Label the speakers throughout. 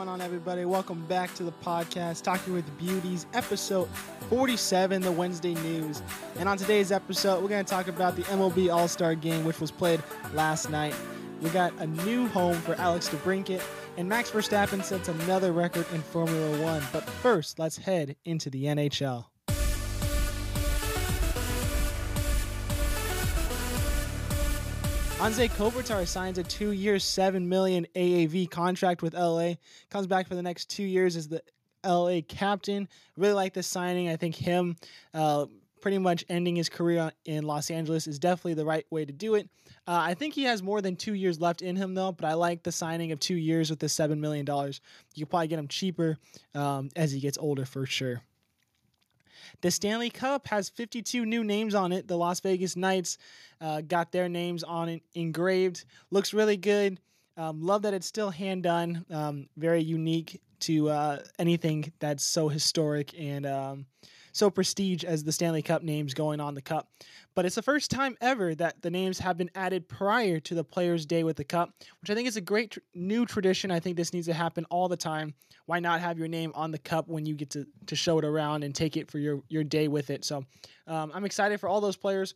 Speaker 1: going on, everybody? Welcome back to the podcast, Talking with Beauties, episode 47, the Wednesday news. And on today's episode, we're going to talk about the MLB All Star game, which was played last night. We got a new home for Alex DeBrincat, and Max Verstappen sets another record in Formula One. But first, let's head into the NHL. Anze Kopitar signs a two-year, seven million AAV contract with LA. Comes back for the next two years as the LA captain. Really like this signing. I think him uh, pretty much ending his career in Los Angeles is definitely the right way to do it. Uh, I think he has more than two years left in him, though, but I like the signing of two years with the $7 million. You probably get him cheaper um, as he gets older for sure. The Stanley Cup has 52 new names on it. The Las Vegas Knights uh, got their names on it engraved. Looks really good. Um, love that it's still hand done. Um, very unique to uh, anything that's so historic and um, so prestige as the Stanley Cup names going on the cup. But it's the first time ever that the names have been added prior to the Players' Day with the cup, which I think is a great tr- new tradition. I think this needs to happen all the time. Why not have your name on the cup when you get to, to show it around and take it for your, your day with it? So um, I'm excited for all those players.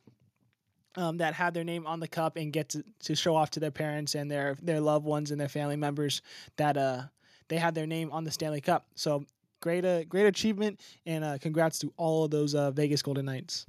Speaker 1: Um, that have their name on the cup and get to, to show off to their parents and their their loved ones and their family members that uh they had their name on the Stanley Cup. So great uh, great achievement and uh, congrats to all of those uh, Vegas Golden Knights.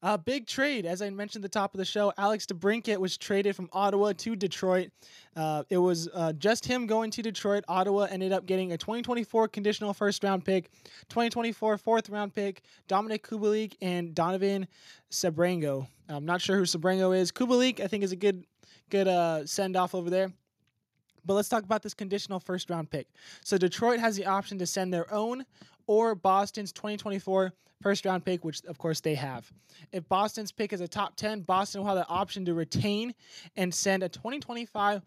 Speaker 1: Uh, big trade, as I mentioned at the top of the show. Alex DeBrincat was traded from Ottawa to Detroit. Uh, it was uh, just him going to Detroit. Ottawa ended up getting a 2024 conditional first round pick, 2024 fourth round pick, Dominik Kubalik, and Donovan Sebrango. I'm not sure who Sebrango is. Kubalik, I think, is a good good uh, send off over there. But let's talk about this conditional first round pick. So Detroit has the option to send their own or Boston's 2024 first round pick, which of course they have. If Boston's pick is a top 10, Boston will have the option to retain and send a 2025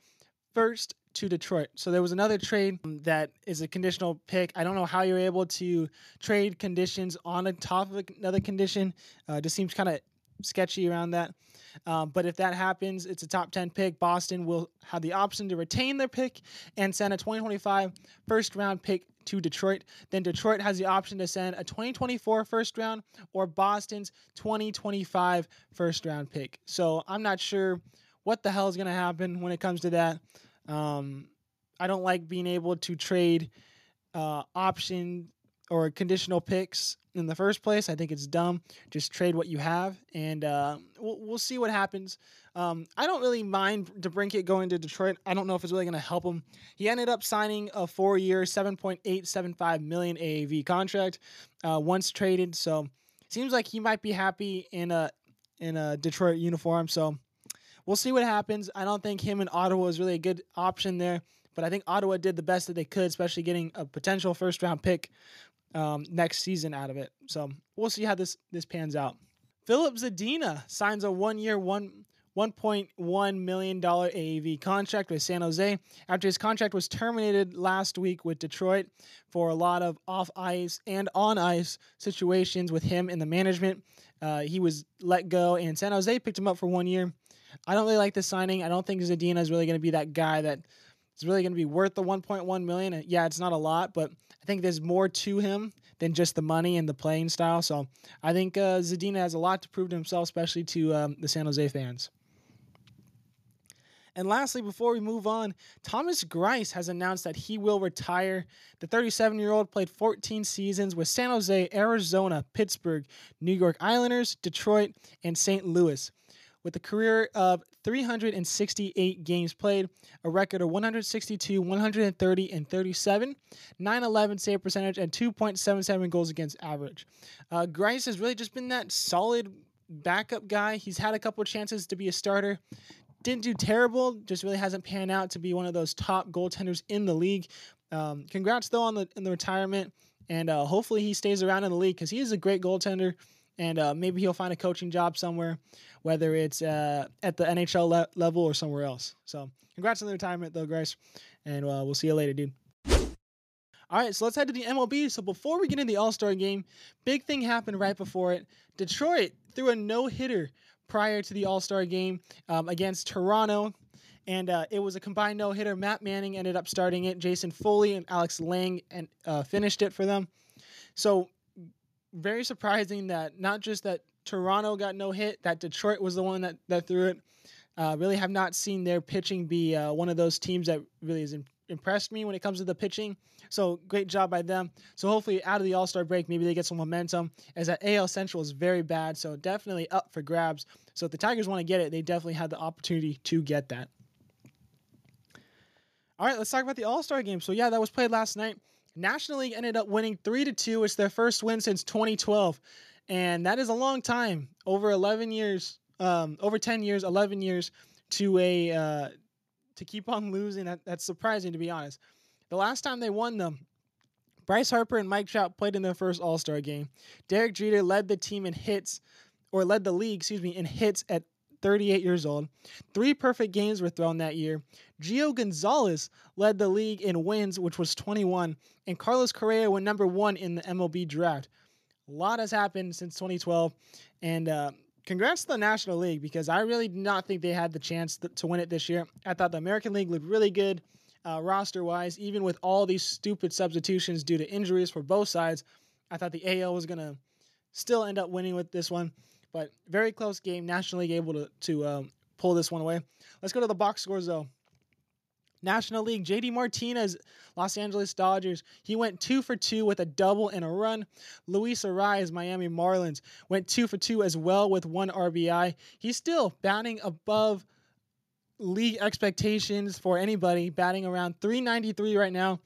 Speaker 1: first to Detroit. So there was another trade that is a conditional pick. I don't know how you're able to trade conditions on a top of another condition. Uh, just seems kind of sketchy around that. Um, but if that happens, it's a top 10 pick. Boston will have the option to retain their pick and send a 2025 first round pick to Detroit. Then Detroit has the option to send a 2024 first round or Boston's 2025 first round pick. So I'm not sure what the hell is going to happen when it comes to that. Um, I don't like being able to trade uh, option or conditional picks in the first place. I think it's dumb. Just trade what you have, and uh, we'll, we'll see what happens. Um, I don't really mind DeBrincat going to Detroit. I don't know if it's really going to help him. He ended up signing a four-year, seven point eight seven five million AAV contract uh, once traded. So seems like he might be happy in a in a Detroit uniform. So we'll see what happens. I don't think him in Ottawa is really a good option there. But I think Ottawa did the best that they could, especially getting a potential first round pick um, next season out of it. So we'll see how this this pans out. Filip Zadina signs a one year one. $1.1 million AAV contract with San Jose after his contract was terminated last week with Detroit for a lot of off ice and on ice situations with him and the management. Uh, he was let go, and San Jose picked him up for one year. I don't really like the signing. I don't think Zadina is really going to be that guy that is really going to be worth the 1.1 million. Yeah, it's not a lot, but I think there's more to him than just the money and the playing style. So I think uh, Zadina has a lot to prove to himself, especially to um, the San Jose fans. And lastly, before we move on, Thomas Greiss has announced that he will retire. The 37 year old played 14 seasons with San Jose, Arizona, Pittsburgh, New York Islanders, Detroit, and St. Louis with a career of 368 games played, a record of 162, 130, and 37, 911 save percentage, and 2.77 goals against average. Uh, Greiss has really just been that solid backup guy. He's had a couple chances to be a starter. Didn't do terrible, just really hasn't panned out to be one of those top goaltenders in the league. Um, congrats though on the in the retirement, and uh, hopefully he stays around in the league because he is a great goaltender and uh, maybe he'll find a coaching job somewhere, whether it's uh, at the NHL le- level or somewhere else. So, congrats on the retirement, though, Greiss, and uh, we'll see you later, dude. All right, so let's head to the MLB. So before we get into the All Star game, big thing happened right before it. Detroit threw a no hitter prior to the All Star game um, against Toronto, And uh, it was a combined no hitter. Matt Manning ended up starting it. Jason Foley and Alex Lange and uh, finished it for them. So very surprising that not just that Toronto got no hit, that Detroit was the one that, that threw it. Uh, really have not seen their pitching be uh, one of those teams that really has impressed me when it comes to the pitching. So great job by them. So hopefully out of the All Star break, maybe they get some momentum. As that AL Central is very bad, so definitely up for grabs. So if the Tigers want to get it, they definitely had the opportunity to get that. All right, let's talk about the All Star game. So yeah, that was played last night. National League ended up winning three to two. It's their first win since 2012, and that is a long time. Over 11 years, um, over 10 years, 11 years to a uh, to keep on losing. That, that's surprising to be honest. The last time they won them, Bryce Harper and Mike Trout played in their first All Star game. Derek Jeter led the team in hits, or led the league, excuse me, in hits at 38 years old. Three perfect games were thrown that year. Gio Gonzalez led the league in wins, which was 21, and Carlos Correa went number one in the MLB draft. A lot has happened since 2012, and uh, congrats to the National League because I really did not think they had the chance th- to win it this year. I thought the American League looked really good uh, roster wise, even with all these stupid substitutions due to injuries for both sides. I thought the AL was going to still end up winning with this one. But very close game. National League able to, to um, pull this one away. Let's go to the box scores, though. National League, JD Martinez, Los Angeles Dodgers. He went two for two with a double and a run. Luis Arraez, Miami Marlins, went two for two as well with one RBI. He's still batting above league expectations for anybody, batting around 393 right now.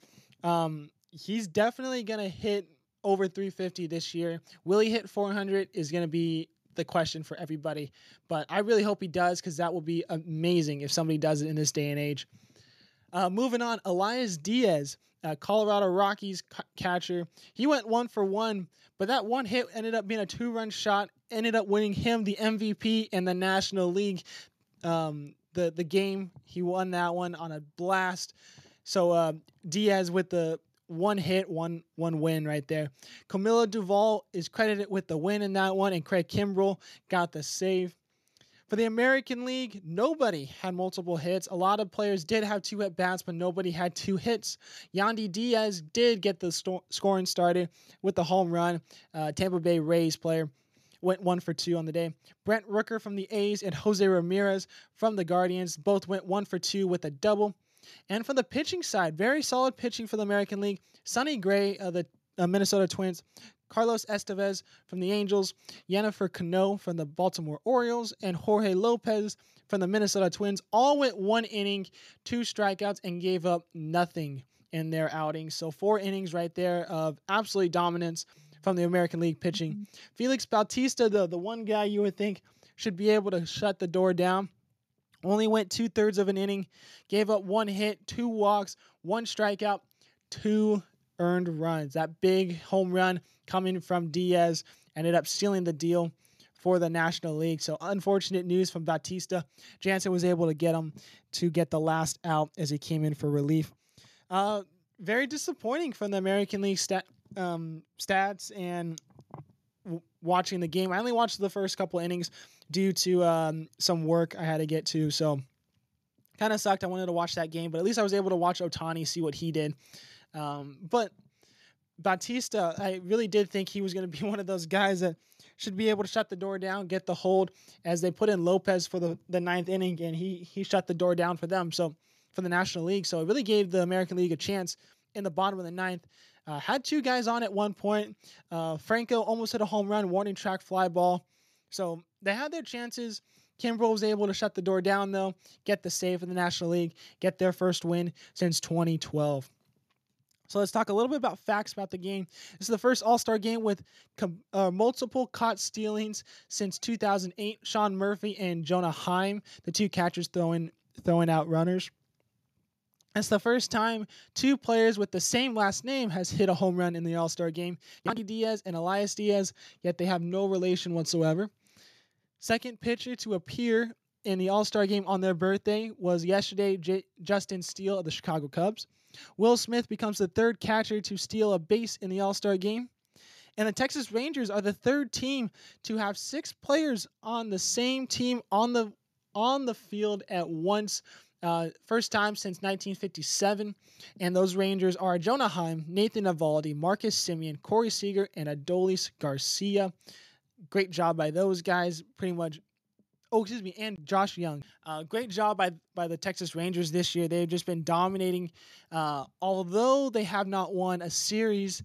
Speaker 1: Um, he's definitely going to hit over 350 this year. Will he hit 400 is going to be the question for everybody. But I really hope he does because that will be amazing if somebody does it in this day and age. Uh, moving on, Elias Diaz, uh, Colorado Rockies catcher. He went one for one, but that one hit ended up being a two run shot, ended up winning him the MVP in the National League. Um, the, the game, he won that one on a blast. So uh, Diaz with the one hit, one one win right there. Camilo Doval is credited with the win in that one, and Craig Kimbrel got the save. For the American League, nobody had multiple hits. A lot of players did have two at bats, but nobody had two hits. Yandy Diaz did get the sto- scoring started with the home run. Uh, Tampa Bay Rays player went one for two on the day. Brent Rooker from the A's and Jose Ramirez from the Guardians both went one for two with a double. And for the pitching side, very solid pitching for the American League. Sonny Gray of the uh, Minnesota Twins, Carlos Estevez from the Angels, Yennier Cano from the Baltimore Orioles, and Jorge Lopez from the Minnesota Twins all went one inning, two strikeouts, and gave up nothing in their outings. So four innings right there of absolute dominance from the American League pitching. Mm-hmm. Felix Bautista, the, the one guy you would think should be able to shut the door down. Only went two thirds of an inning, gave up one hit, two walks, one strikeout, two earned runs. That big home run coming from Diaz ended up sealing the deal for the National League. So unfortunate news from Bautista. Jansen was able to get him to get the last out as he came in for relief. Uh, very disappointing from the American League stat, um, stats and w- watching the game. I only watched the first couple innings due to um, some work I had to get to. So kind of sucked. I wanted to watch that game, but at least I was able to watch Ohtani, see what he did. Um, but Bautista, I really did think he was going to be one of those guys that should be able to shut the door down, get the hold, as they put in Lopez for the, the ninth inning, and he he shut the door down for them. So for the National League, so it really gave the American League a chance in the bottom of the ninth. Uh, had two guys on at one point. Uh, Franco almost hit a home run, warning track fly ball. So they had their chances. Kimbrel was able to shut the door down, though, get the save in the National League, get their first win since 2012. So let's talk a little bit about facts about the game. This is the first All Star game with com- uh, multiple caught stealings since 2008. Sean Murphy and Jonah Heim, the two catchers throwing throwing out runners. It's the first time two players with the same last name has hit a home run in the All Star game. Yandy Diaz and Elias Diaz, yet they have no relation whatsoever. Second pitcher to appear in the All Star game on their birthday was yesterday J- Justin Steele of the Chicago Cubs. Will Smith becomes the third catcher to steal a base in the All Star game. And the Texas Rangers are the third team to have six players on the same team on the on the field at once Uh, first time since 1957. And those Rangers are Jonah Heim, Nathan Eovaldi, Marcus Semien, Corey Seager, and Adolis Garcia. Great job by those guys. Pretty much oh excuse me and Josh Jung uh, great job by by the texas rangers this year they've just been dominating uh, although they have not won a series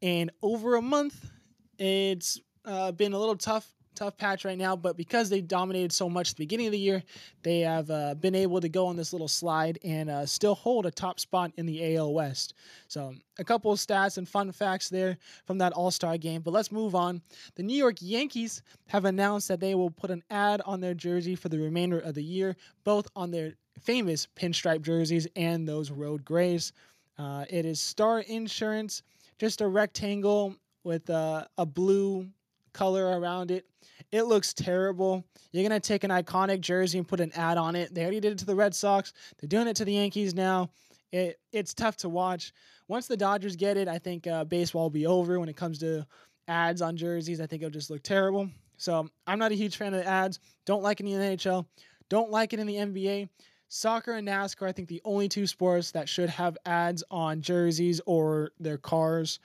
Speaker 1: in over a month it's uh, been a little tough tough patch right now, but because they dominated so much at the beginning of the year, they have uh, been able to go on this little slide and uh, still hold a top spot in the AL West. So, a couple of stats and fun facts there from that All Star game. But let's move on. The New York Yankees have announced that they will put an ad on their jersey for the remainder of the year, both on their famous pinstripe jerseys and those road grays. Uh, it is Star Insurance, just a rectangle with uh, a blue color around it. It looks terrible. You're going to take an iconic jersey and put an ad on it. They already did it to the Red Sox. They're doing it to the Yankees now. It, it's tough to watch. Once the Dodgers get it, I think uh, baseball will be over when it comes to ads on jerseys. I think it'll just look terrible. So I'm not a huge fan of the ads. Don't like it in the NHL. Don't like it in the NBA. Soccer and NASCAR, I think the only two sports that should have ads on jerseys or their cars.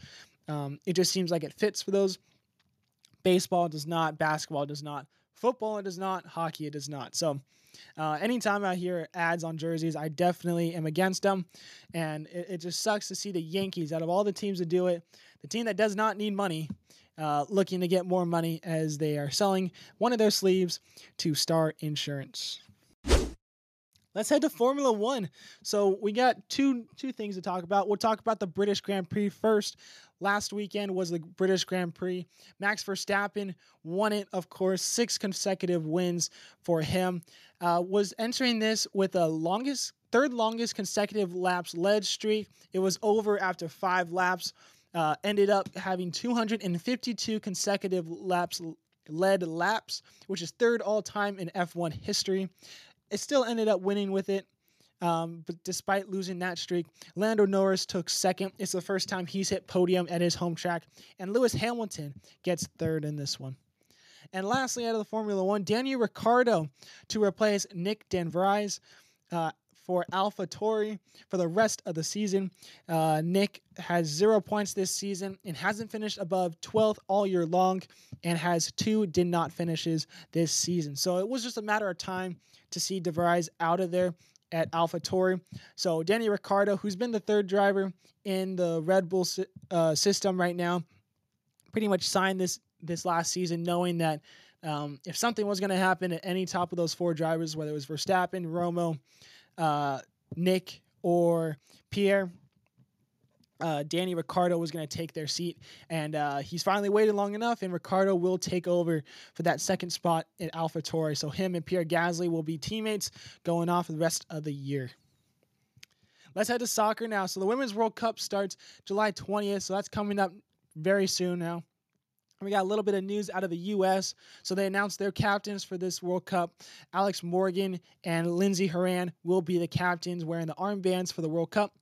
Speaker 1: Um, it just seems like it fits for those. Baseball does not. Basketball does not. Football it does not. Hockey it does not. So, uh, anytime I hear ads on jerseys, I definitely am against them. And it, it, just sucks to see the Yankees, out of all the teams that do it, the team that does not need money, uh, looking to get more money as they are selling one of their sleeves to Star Insurance. Let's head to Formula One. So we got two two things to talk about. We'll talk about the British Grand Prix first. Last weekend was the British Grand Prix. Max Verstappen won it, of course, six consecutive wins for him. Uh, was entering this with the longest, third longest consecutive laps led streak. It was over after five laps. Uh, ended up having 252 consecutive laps led laps, which is third all time in F1 history. It still ended up winning with it. Um, but despite losing that streak, Lando Norris took second. It's the first time he's hit podium at his home track, and Lewis Hamilton gets third in this one. And lastly, out of the Formula One, Daniel Ricciardo to replace Nyck de Vries. Uh, for AlphaTauri for the rest of the season. Uh, Nyck has zero points this season and hasn't finished above 12th all year long and has two did not finishes this season. So it was just a matter of time to see de Vries out of there at AlphaTauri. So Danny Ricciardo, who's been the third driver in the Red Bull uh, system right now, pretty much signed this this last season knowing that um, if something was going to happen at any top of those four drivers, whether it was Verstappen, Romo, uh, Nick or Pierre, uh, Danny Ricciardo was going to take their seat, and uh, he's finally waited long enough, and Ricciardo will take over for that second spot in AlphaTauri. So him and Pierre Gasly will be teammates going off the rest of the year. Let's head to soccer now. So the Women's World Cup starts July 20th, so that's coming up very soon now. We got a little bit of news out of the U.S. So they announced their captains for this World Cup. Alex Morgan and Lindsey Horan will be the captains wearing the armbands for the World Cup.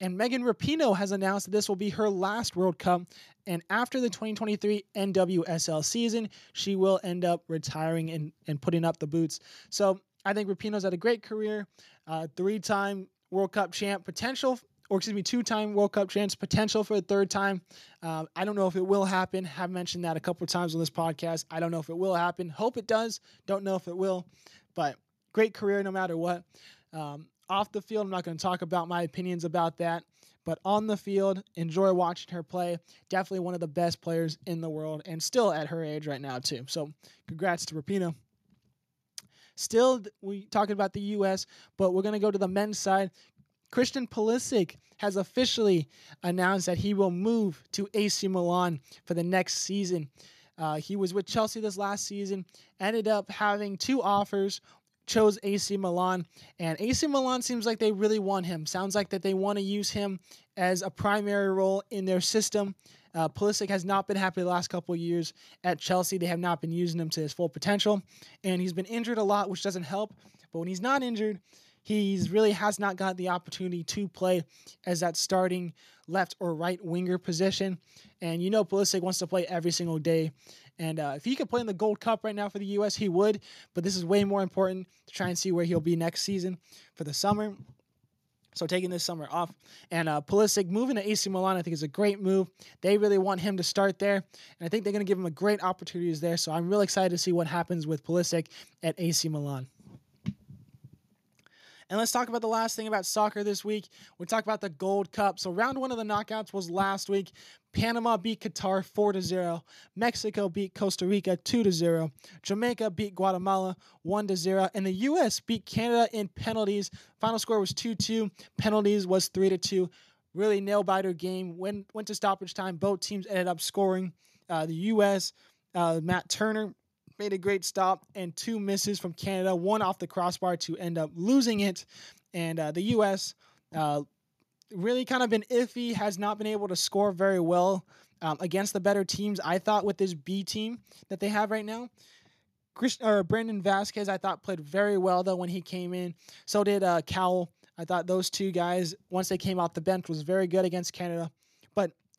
Speaker 1: And Megan Rapinoe has announced that this will be her last World Cup. And after the 2023 NWSL season, she will end up retiring and, and putting up the boots. So I think Rapinoe's had a great career, uh, three time World Cup champ, potential or excuse me, two-time World Cup chance, potential for a third time. Uh, I don't know if it will happen. I've mentioned that a couple of times on this podcast. I don't know if it will happen. Hope it does. Don't know if it will, but great career no matter what. Um, off the field, I'm not going to talk about my opinions about that, but on the field, enjoy watching her play. Definitely one of the best players in the world, and still at her age right now too. So, congrats to Rapinoe. Still, we talking about the U.S., but we're going to go to the men's side. Christian Pulisic has officially announced that he will move to AC Milan for the next season. Uh, he was with Chelsea this last season, ended up having two offers, chose AC Milan, and AC Milan seems like they really want him. Sounds like that they want to use him as a primary role in their system. Uh, Pulisic has not been happy the last couple years at Chelsea. They have not been using him to his full potential, and he's been injured a lot, which doesn't help. But when he's not injured, He's really has not got the opportunity to play as that starting left or right winger position. And you know, Pulisic wants to play every single day. And uh, if he could play in the Gold Cup right now for the U.S., he would. But this is way more important to try and see where he'll be next season for the summer. So taking this summer off, and uh, Pulisic moving to AC Milan, I think is a great move. They really want him to start there, and I think they're going to give him a great opportunities there. So I'm really excited to see what happens with Pulisic at AC Milan. And let's talk about the last thing about soccer this week. We talk about the Gold Cup. So round one of the knockouts was last week. Panama beat Qatar 4 to 0. Mexico beat Costa Rica 2 to 0. Jamaica beat Guatemala 1 to 0. And the US beat Canada in penalties. Final score was 2 2. Penalties was 3 to 2. Really nail biter game. Went, went to stoppage time. Both teams ended up scoring. Uh, the US, uh, Matt Turner made a great stop and two misses from Canada, one off the crossbar to end up losing it. And uh, the U.S. Uh, really kind of been iffy, has not been able to score very well um, against the better teams. I thought with this B team that they have right now. Or Brandon Vazquez, I thought played very well though when he came in. So did uh, Cowell. I thought those two guys, once they came off the bench, was very good against Canada.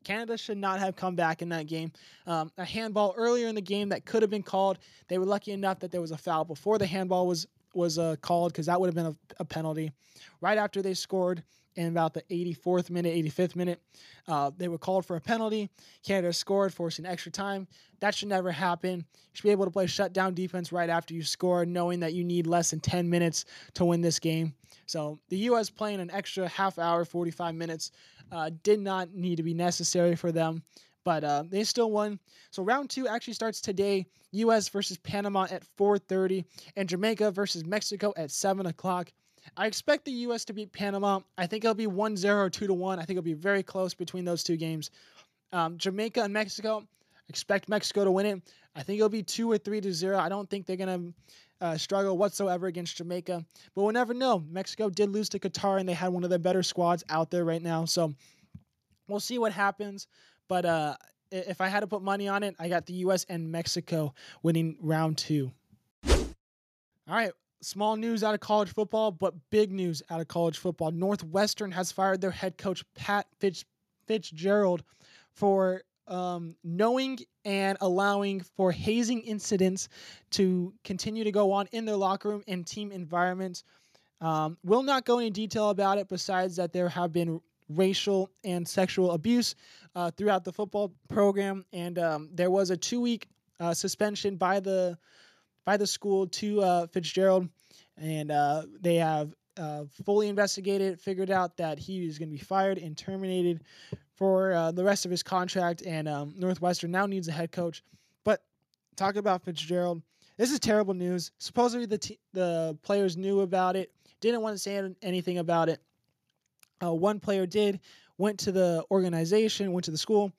Speaker 1: Canada should not have come back in that game. Um, a handball earlier in the game that could have been called. They were lucky enough that there was a foul before the handball was was uh, called because that would have been a, a, penalty. Right after they scored in about the 84th minute, 85th minute, uh, they were called for a penalty. Canada scored, forcing extra time. That should never happen. You should be able to play shutdown defense right after you score, knowing that you need less than 10 minutes to win this game. So the U.S. playing an extra half hour, 45 minutes uh, did not need to be necessary for them, but uh, they still won. So round two actually starts today. U.S. versus Panama at 4:30, and Jamaica versus Mexico at 7 o'clock. I expect the U.S. to beat Panama. I think it'll be 1-0 or 2-1. I think it'll be very close between those two games. Um, Jamaica and Mexico, expect Mexico to win it. I think it'll be 2 or 3 to 0. I don't think they're to uh, struggle whatsoever against Jamaica. But we'll never know. Mexico did lose to Qatar, and they had one of the better squads out there right now. So we'll see what happens. But uh, if I had to put money on it, I got the U.S. and Mexico winning round two. All right. Small news out of college football, but big news out of college football. Northwestern has fired their head coach, Pat Fitz, Fitzgerald, for um, knowing and allowing for hazing incidents to continue to go on in their locker room and team environments. Um, will not go into detail about it, besides that there have been racial and sexual abuse uh, throughout the football program, and um, there was a two-week uh, suspension by the by the school to uh, Fitzgerald, and uh, they have uh, fully investigated, figured out that he is going to be fired and terminated for uh, the rest of his contract, and um, Northwestern now needs a head coach. But talk about Fitzgerald. This is terrible news. Supposedly the t- the players knew about it, didn't want to say anything about it. Uh, one player did, went to the organization, went to the school,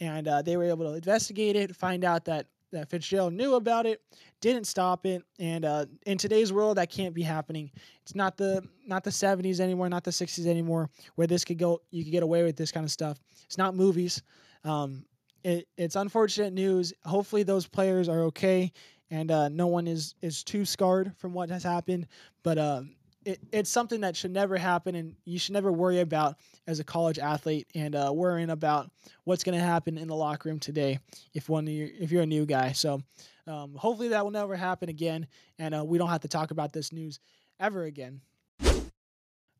Speaker 1: and uh, they were able to investigate it, find out that that Fitzgerald knew about it, didn't stop it, and uh, in today's world, that can't be happening. It's not the not the 70s anymore, not the 60s anymore, where this could go, you could get away with this kind of stuff. It's not movies. Um, it, it's unfortunate news. Hopefully, those players are okay, and uh, no one is is too scarred from what has happened. But uh, it, it's something that should never happen, and you should never worry about as a college athlete and uh, worrying about what's going to happen in the locker room today if one if you're a new guy. So um, hopefully that will never happen again, and uh, we don't have to talk about this news ever again.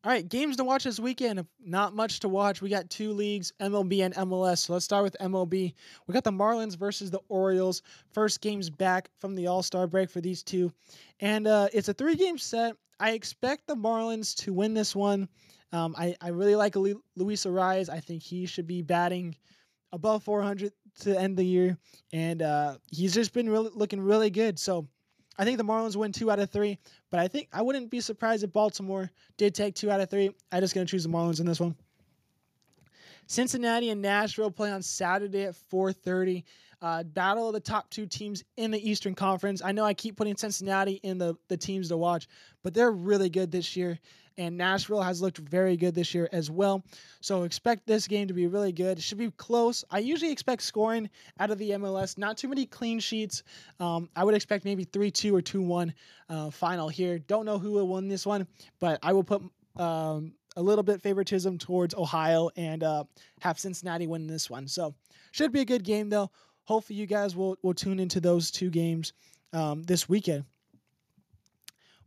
Speaker 1: All right, games to watch this weekend. Not much to watch. We got two leagues, MLB and MLS. So let's start with MLB. We got the Marlins versus the Orioles. First game's back from the All Star break for these two. And uh, it's a three game set. I expect the Marlins to win this one. Um, I, I really like Luis Arraez. I think he should be batting above 400 to end the year, and uh, he's just been really looking really good. So I think the Marlins win two out of three, but I think I wouldn't be surprised if Baltimore did take two out of three. I'm just gonna choose the Marlins in this one. Cincinnati and Nashville play on Saturday at 4:30 uh, battle of the top two teams in the Eastern Conference. I know I keep putting Cincinnati in the, the teams to watch, but they're really good this year. and Nashville has looked very good this year as well. So expect this game to be really good. It should be close. I usually expect scoring out of the MLS, not too many clean sheets. Um, I would expect maybe 3 2 or 2 1 uh, final here. Don't know who will win this one, but I will put. Um, a little bit favoritism towards Ohio and uh, have Cincinnati win this one. So should be a good game though. Hopefully you guys will will tune into those two games um, this weekend.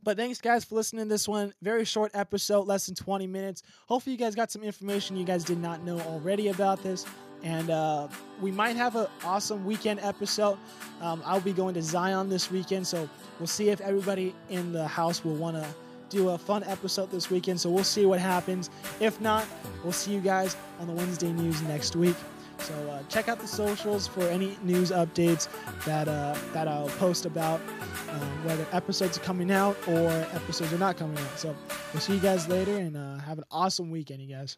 Speaker 1: But thanks, guys, for listening to this one. Very short episode, less than 20 minutes. Hopefully, you guys got some information you guys did not know already about this. And uh, we might have an awesome weekend episode. Um, I'll be going to Zion this weekend, so we'll see if everybody in the house will want to do a fun episode this weekend. So we'll see what happens. If not, we'll see you guys on the Wednesday news next week. So uh, check out the socials for any news updates that uh, that I'll post about um, whether episodes are coming out or episodes are not coming out. So we'll see you guys later and uh, have an awesome weekend, you guys.